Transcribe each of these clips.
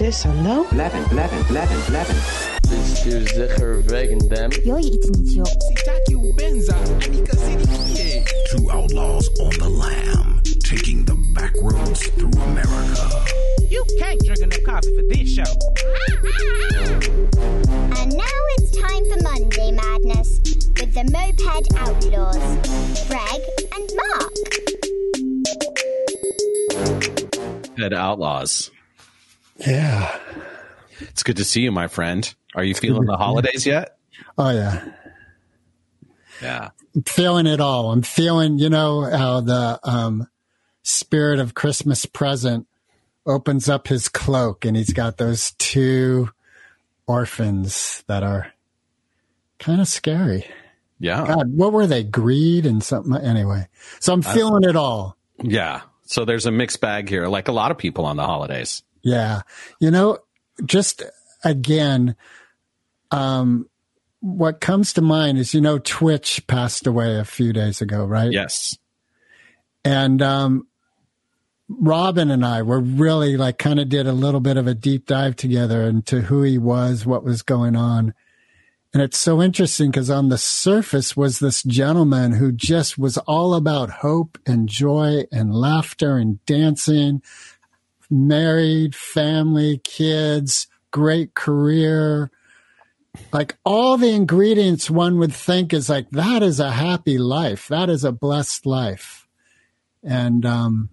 sis and no? 11, 11, 11, 11. This is Zicher wegen them. Two outlaws on the lam, taking the back roads through America. You can't drink enough coffee for this show. and now it's time for Monday Madness with the Moped Outlaws, Greg and Mark. Moped Outlaws. Yeah. It's good to see you, my friend. Are you feeling the holidays yet? Oh yeah. Yeah. I'm feeling it all. I'm feeling, you know, how the um, spirit of Christmas present opens up his cloak and he's got those two orphans that are kind of scary. Yeah. God, what were they? Greed and something. Anyway, so I'm feeling it all. Yeah. So there's a mixed bag here, like a lot of people on the holidays. Yeah. You know, just again, um, what comes to mind is, you know, Twitch passed away a few days ago, right? Yes. And, um, Robin and I were really like kind of did a little bit of a deep dive together into who he was, what was going on. And it's so interesting because on the surface was this gentleman who just was all about hope and joy and laughter and dancing, married, family, kids, great career. Like all the ingredients one would think is like, that is a happy life. That is a blessed life. And, um,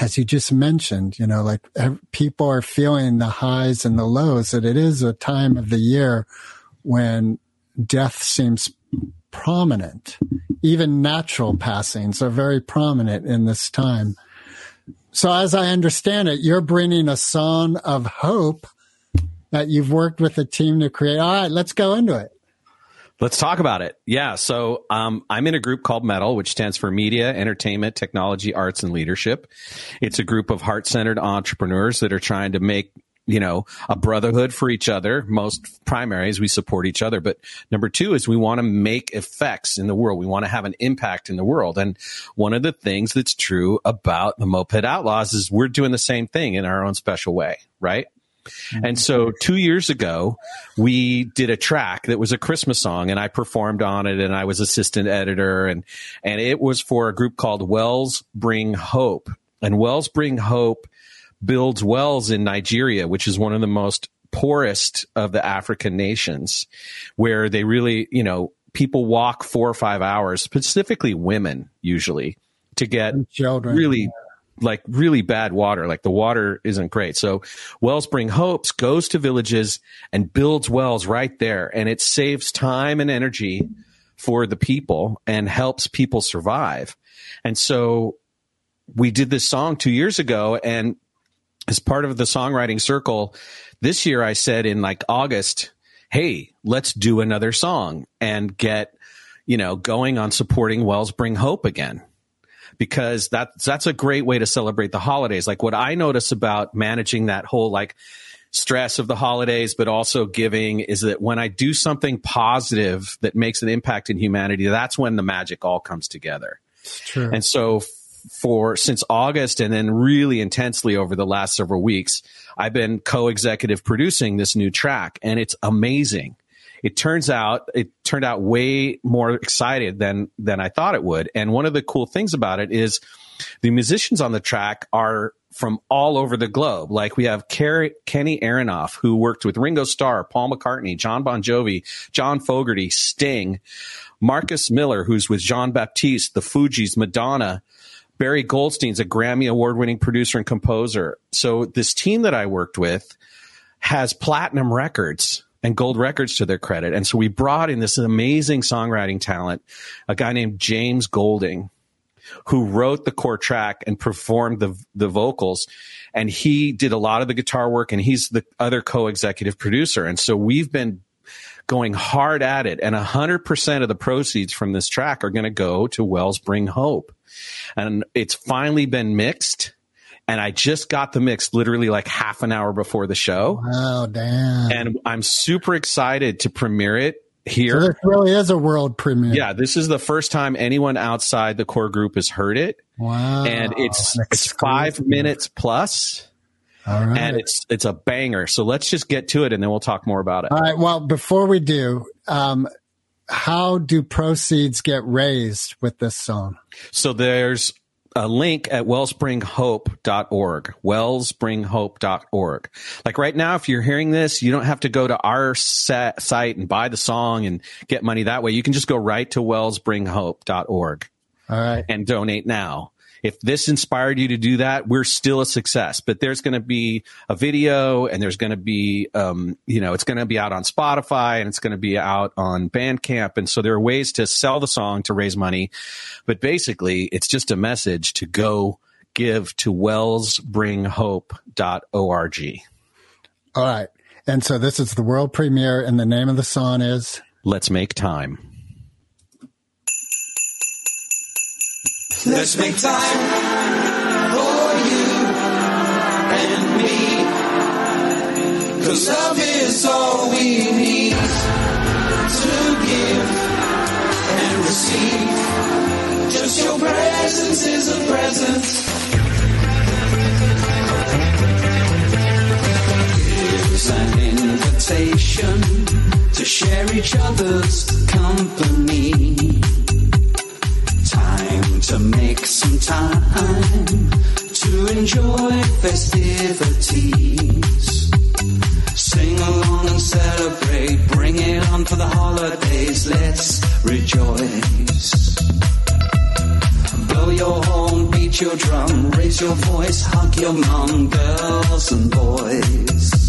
as you just mentioned, you know, like people are feeling the highs and the lows, that it is a time of the year when death seems prominent. Even natural passings are very prominent in this time. So, as I understand it, you're bringing a song of hope that you've worked with a team to create. All right, let's go into it. Let's talk about it. Yeah. So um, I'm in a group called METAL, which stands for Media, Entertainment, Technology, Arts, and Leadership. It's a group of heart centered entrepreneurs that are trying to make you know a brotherhood for each other. Most primaries, we support each other. But number two is we want to make effects in the world. We want to have an impact in the world. And one of the things that's true about the moped outlaws is we're doing the same thing in our own special way right? Mm-hmm. And so two years ago, we did a track that was a Christmas song and I performed on it and I was assistant editor and, and it was for a group called Wells Bring Hope. And Wells Bring Hope builds wells in Nigeria, which is one of the most poorest of the African nations where they really, you know, people walk four or five hours, specifically women usually to get Children. really like really bad water. Like the water isn't great. So Wells Bring Hopes goes to villages and builds wells right there and it saves time and energy for the people and helps people survive. And so we did this song two years ago and as part of the songwriting circle this year, I said in like August, Hey, let's do another song and get, you know, going on supporting Wells Bring Hope again because that's that's a great way to celebrate the holidays. Like what I notice about managing that whole like stress of the holidays, but also giving is that when I do something positive that makes an impact in humanity, that's when the magic all comes together. True. And so for since August and then really intensely over the last several weeks, I've been co-executive producing this new track and it's amazing. It turns out it turned out way more excited than than I thought it would. And one of the cool things about it is the musicians on the track are from all over the globe. Like we have Ker- Kenny Aronoff, who worked with Ringo Starr, Paul McCartney, John Bon Jovi, John Fogerty, Sting, Marcus Miller, who's with Jean Baptiste, the Fugees, Madonna. Barry Goldstein's a Grammy award winning producer and composer. So this team that I worked with has platinum records and gold records to their credit. And so we brought in this amazing songwriting talent, a guy named James Golding, who wrote the core track and performed the the vocals and he did a lot of the guitar work and he's the other co-executive producer and so we've been going hard at it. And 100% of the proceeds from this track are going to go to Wells Bring Hope. And it's finally been mixed. And I just got the mix literally like half an hour before the show. Oh, damn. and I'm super excited to premiere it so here this really is a world premiere. yeah, this is the first time anyone outside the core group has heard it, Wow. and it's it's five minutes plus, All right. and it's it's a banger. So let's just get to it, and then we'll talk more about it. All right. Well, before we do, um, how do proceeds get raised with this song? So there's a link at wellsbringhope.org, wellsbringhope.org. Like right now, if you're hearing this, you don't have to go to our set, site and buy the song and get money that way. You can just go right to wellsbringhope.org All right. and donate now. If this inspired you to do that, we're still a success. But there's going to be a video, and there's going to be, um, you know, it's going to be out on Spotify, and it's going to be out on Bandcamp, and so there are ways to sell the song to raise money. But basically, it's just a message to go give to wellsbringhope.org. All right. And so this is the world premiere, and the name of the song is Let's make time. Let's make time for you and me. Cause love is all we need to give and receive. Just your presence is a present. Here's an invitation to share each other's company to make some time to enjoy festivities. Sing along and celebrate, bring it on for the holidays, let's rejoice. Blow your horn, beat your drum, raise your voice, hug your mom, girls and boys.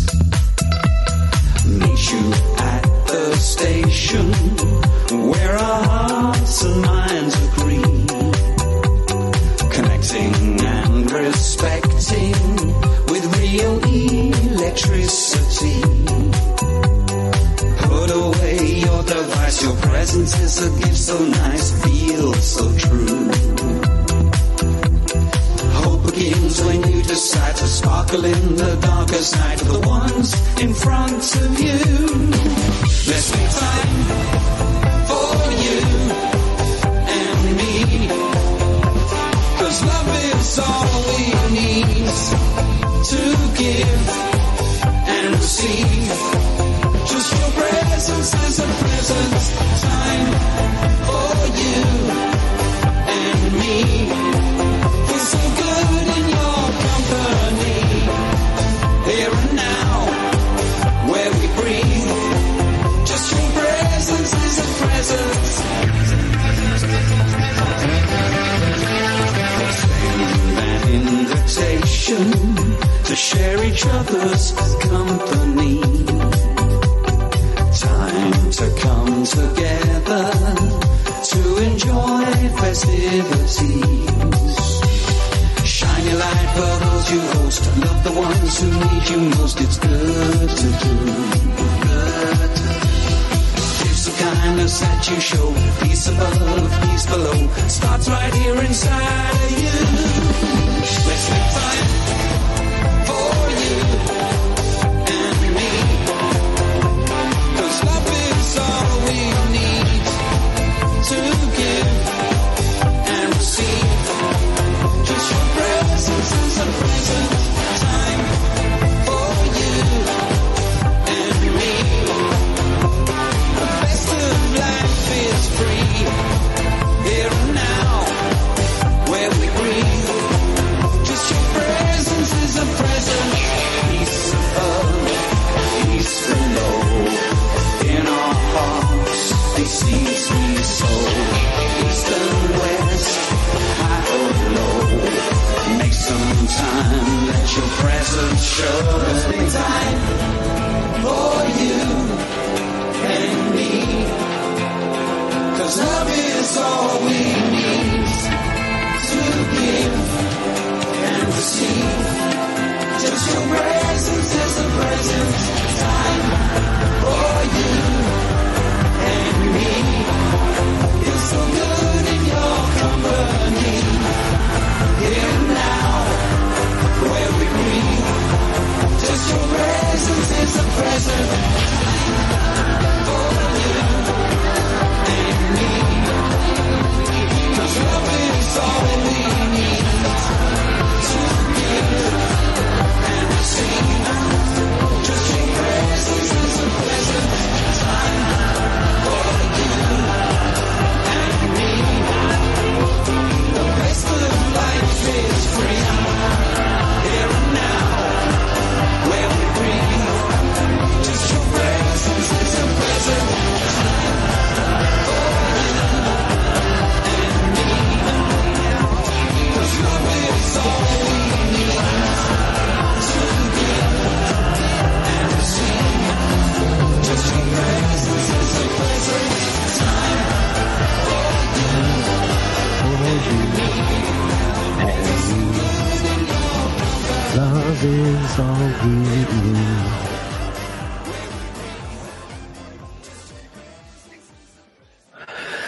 Darkest night of the ones in front of you. Let's make time for you and me. Cause love is all we need to give and receive. Just your presence is each other's company. Time to come together to enjoy festivities. Shine your light for those you host. Love the ones who need you most. It's good to do. Good to. Gifts of kindness that you show. Peace above, peace below. Starts right here inside of you. Let's make time time, let your presence show. Let's make time for you and me. Cause love is all we need to give and receive. Just your presence is a present time for you and me. It's so good so good.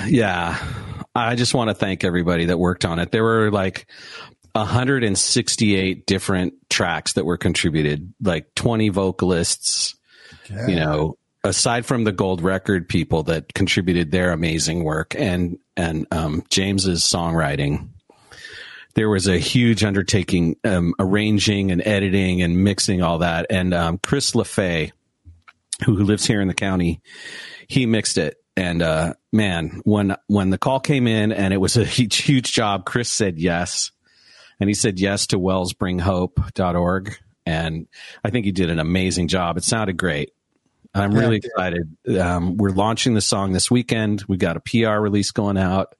Yeah. I just want to thank everybody that worked on it. There were like 168 different tracks that were contributed, like 20 vocalists, you know, aside from the gold record people that contributed their amazing work and, and, um, James's songwriting. There was a huge undertaking, um, arranging and editing and mixing all that. And, um, Chris LaFay, who who lives here in the county, he mixed it. And uh, man, when when the call came in and it was a huge, huge job, Chris said yes, and he said yes to wellsbringhope.org, and I think he did an amazing job. It sounded great. I'm really excited. Um, we're launching the song this weekend. We've got a PR release going out.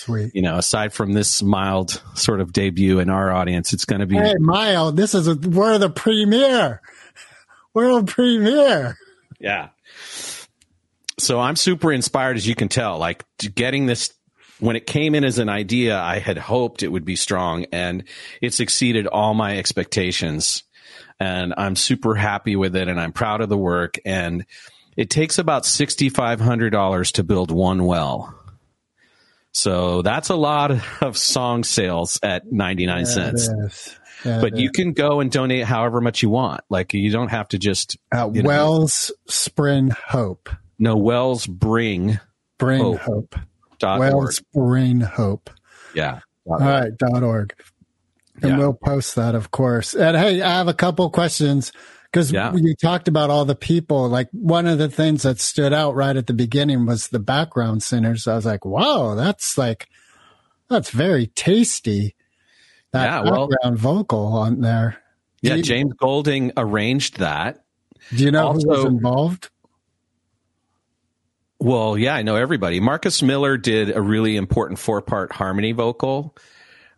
Sweet. You know, aside from this mild sort of debut in our audience, it's going to be Hey, Mile, this is a, we're the premiere, world premiere. Yeah. So I'm super inspired, as you can tell. Like getting this when it came in as an idea, I had hoped it would be strong, and it's exceeded all my expectations. And I'm super happy with it, and I'm proud of the work. And it takes about sixty five hundred dollars to build one well. So that's a lot of song sales at ninety nine cents. Yes. Yeah, But you can go and donate however much you want. Like you don't have to just at you know, Wells Spring Hope. no wells bring Bring Hope. Hope. dot org. Wells Bring Hope. Yeah. All right, dot org. And Yeah. we'll post that, of course. And hey, I have a couple questions because Yeah. you talked about all the people. Like one of the things that stood out right at the beginning was the background singers. I was like, wow, that's like, that's very tasty. That Yeah, well- background vocal on there. Yeah. You- James Golding arranged that. Do you know who was involved? Well, yeah, I know everybody. Marcus Miller did a really important four part harmony vocal.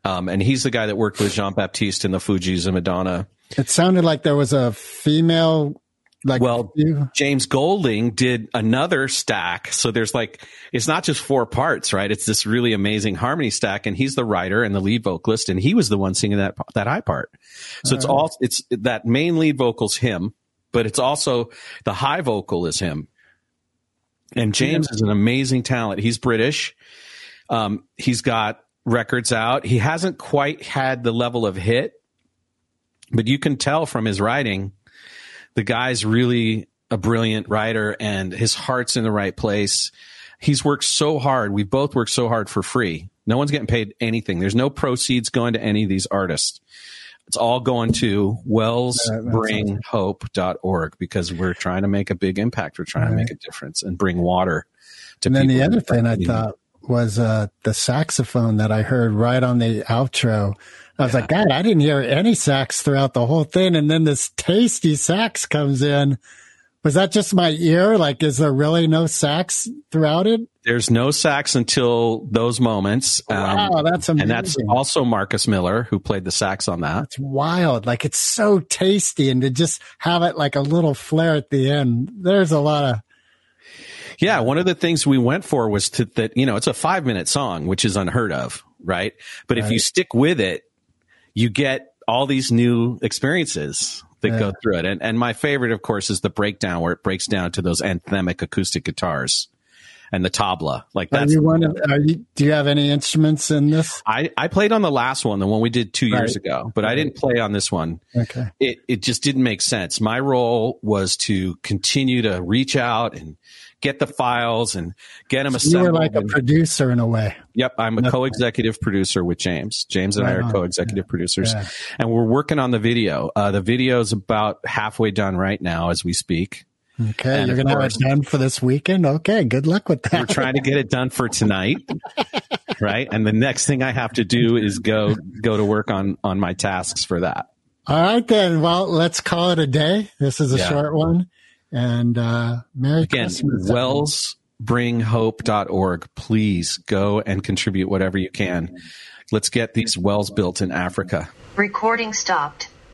Um, and he's the guy that worked with Jean Baptiste in the Fugees and Madonna. It sounded like there was a female, like, Well, you- James Golding did another stack. So there's like, it's not just four parts, right? It's this really amazing harmony stack. And he's the writer and the lead vocalist. And he was the one singing that, that high part. So it's all, it's that main lead vocal's him, but it's also the high vocal is him. And James is an amazing talent. He's British. Um, he's got records out. He hasn't quite had the level of hit, but you can tell from his writing, the guy's really a brilliant writer and his heart's in the right place. He's worked so hard. We've both worked so hard for free. No one's getting paid anything. There's no proceeds going to any of these artists. It's all going to wellsbringhope.org because we're trying to make a big impact. We're trying to make a difference and bring water to And then the other thing I thought was uh, the saxophone that I heard right on the outro. I was like, God, I didn't hear any sax throughout the whole thing. And then this tasty sax comes in. Was that just my ear? Like, is there really no sax throughout it? There's no sax until those moments. Um, Wow, that's amazing. and that's also Marcus Miller who played the sax on that. It's wild. Like, it's so tasty. And to just have it like a little flare at the end, there's a lot of, Yeah, one of the things we went for was to that you know it's a five minute song, which is unheard of, right? But if you stick with it, you get all these new experiences that Yeah. go through it. And and my favorite, of course, is the breakdown where it breaks down to those anthemic acoustic guitars and the tabla. Like are that's you one of, are you, do you have any instruments in this? I, I played on the last one, the one we did two years Right. ago, but I didn't play on this one. Okay. It it just didn't make sense. My role was to continue to reach out and get the files and get them You assembled. You were like a producer in a way. Yep, I'm a co-executive producer with James. James and I are on. co-executive producers, Yeah. and we're working on the video. Uh, the video is about halfway done right now as we speak. Okay, And you're gonna have it done for this weekend. Okay, good luck with that. We're trying to get it done for tonight, right? And the next thing I have to do is go go to work on on my tasks for that. All right, then. Well, let's call it a day. This is a Yeah. short one, and uh, Merry Again, Christmas. wellsbringhope.org. Please go and contribute whatever you can. Let's get these wells built in Africa. Recording stopped.